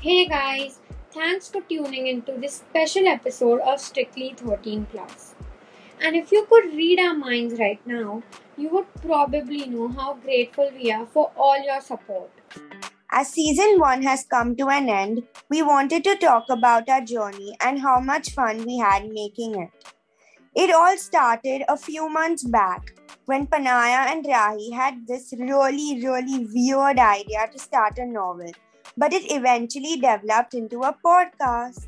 Hey guys, thanks for tuning into this special episode of Strictly 13 Plus. And if you could read our minds right now, you would probably know how grateful we are for all your support. As season 1 has come to an end, we wanted to talk about our journey and how much fun we had making it. It all started a few months back when Panaya and Rahi had this really, really weird idea to start a novel but it eventually developed into a podcast.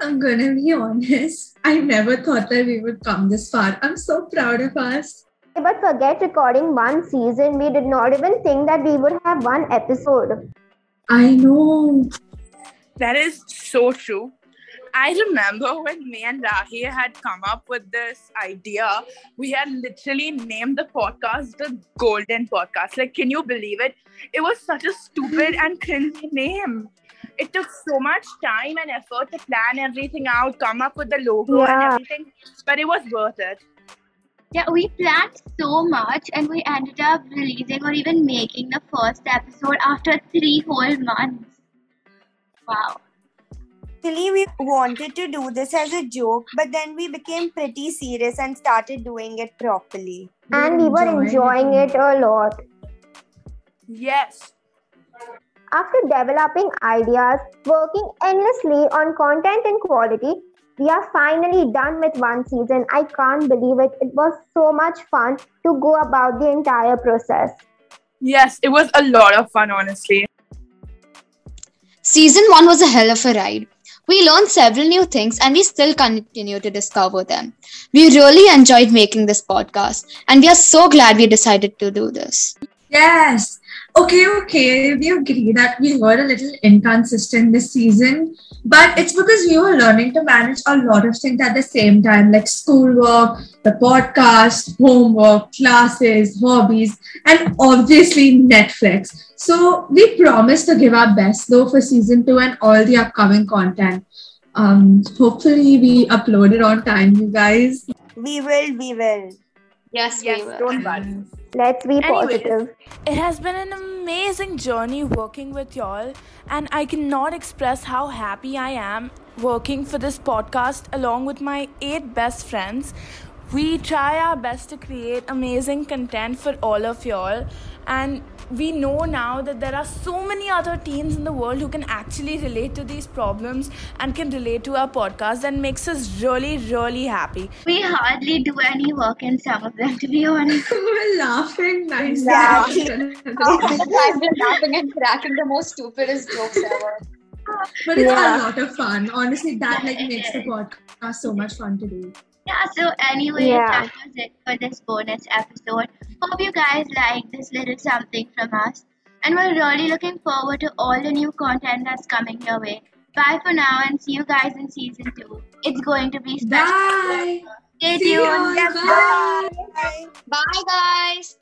I'm gonna be honest, I never thought that we would come this far. I'm so proud of us. But forget recording one season, we did not even think that we would have one episode. I know. That is so true. I remember when me and Rahi had come up with this idea, we had literally named the podcast the Golden Podcast. Like, can you believe it? It was such a stupid and cringy name. It took so much time and effort to plan everything out, come up with the logo yeah. and everything, but it was worth it. Yeah, we planned so much and we ended up releasing or even making the first episode after three whole months. Wow. Actually, we wanted to do this as a joke, but then we became pretty serious and started doing it properly. And we were enjoying it a lot. Yes. After developing ideas, working endlessly on content and quality, we are finally done with one season. I can't believe it. It was so much fun to go about the entire process. Yes, it was a lot of fun, honestly. Season 1 was a hell of a ride. We learned several new things and we still continue to discover them. We really enjoyed making this podcast and we are so glad we decided to do this. Yes. Okay, okay. We agree that we were a little inconsistent this season, but it's because we were learning to manage a lot of things at the same time, like schoolwork, the podcast, homework, classes, hobbies, and obviously Netflix. So we promise to give our best though for season two and all the upcoming content. Um, hopefully we upload it on time, you guys. We will, we will. Yes, yes, don't worry. Let's be Anyways, positive. It has been an amazing journey working with y'all, and I cannot express how happy I am working for this podcast along with my eight best friends. We try our best to create amazing content for all of y'all, and we know now that there are so many other teens in the world who can actually relate to these problems and can relate to our podcast and makes us really really happy. We hardly do any work in some of them to be honest. We're laughing nice. Exactly. I've been laughing and cracking the most stupidest jokes ever. But it's yeah. a lot of fun. Honestly that like makes the podcast so much fun to do yeah, so anyway, yeah. that was it for this bonus episode. Hope you guys like this little something from us. And we're really looking forward to all the new content that's coming your way. Bye for now and see you guys in season two. It's going to be special. Bye. Stay tuned. Bye. Bye, guys.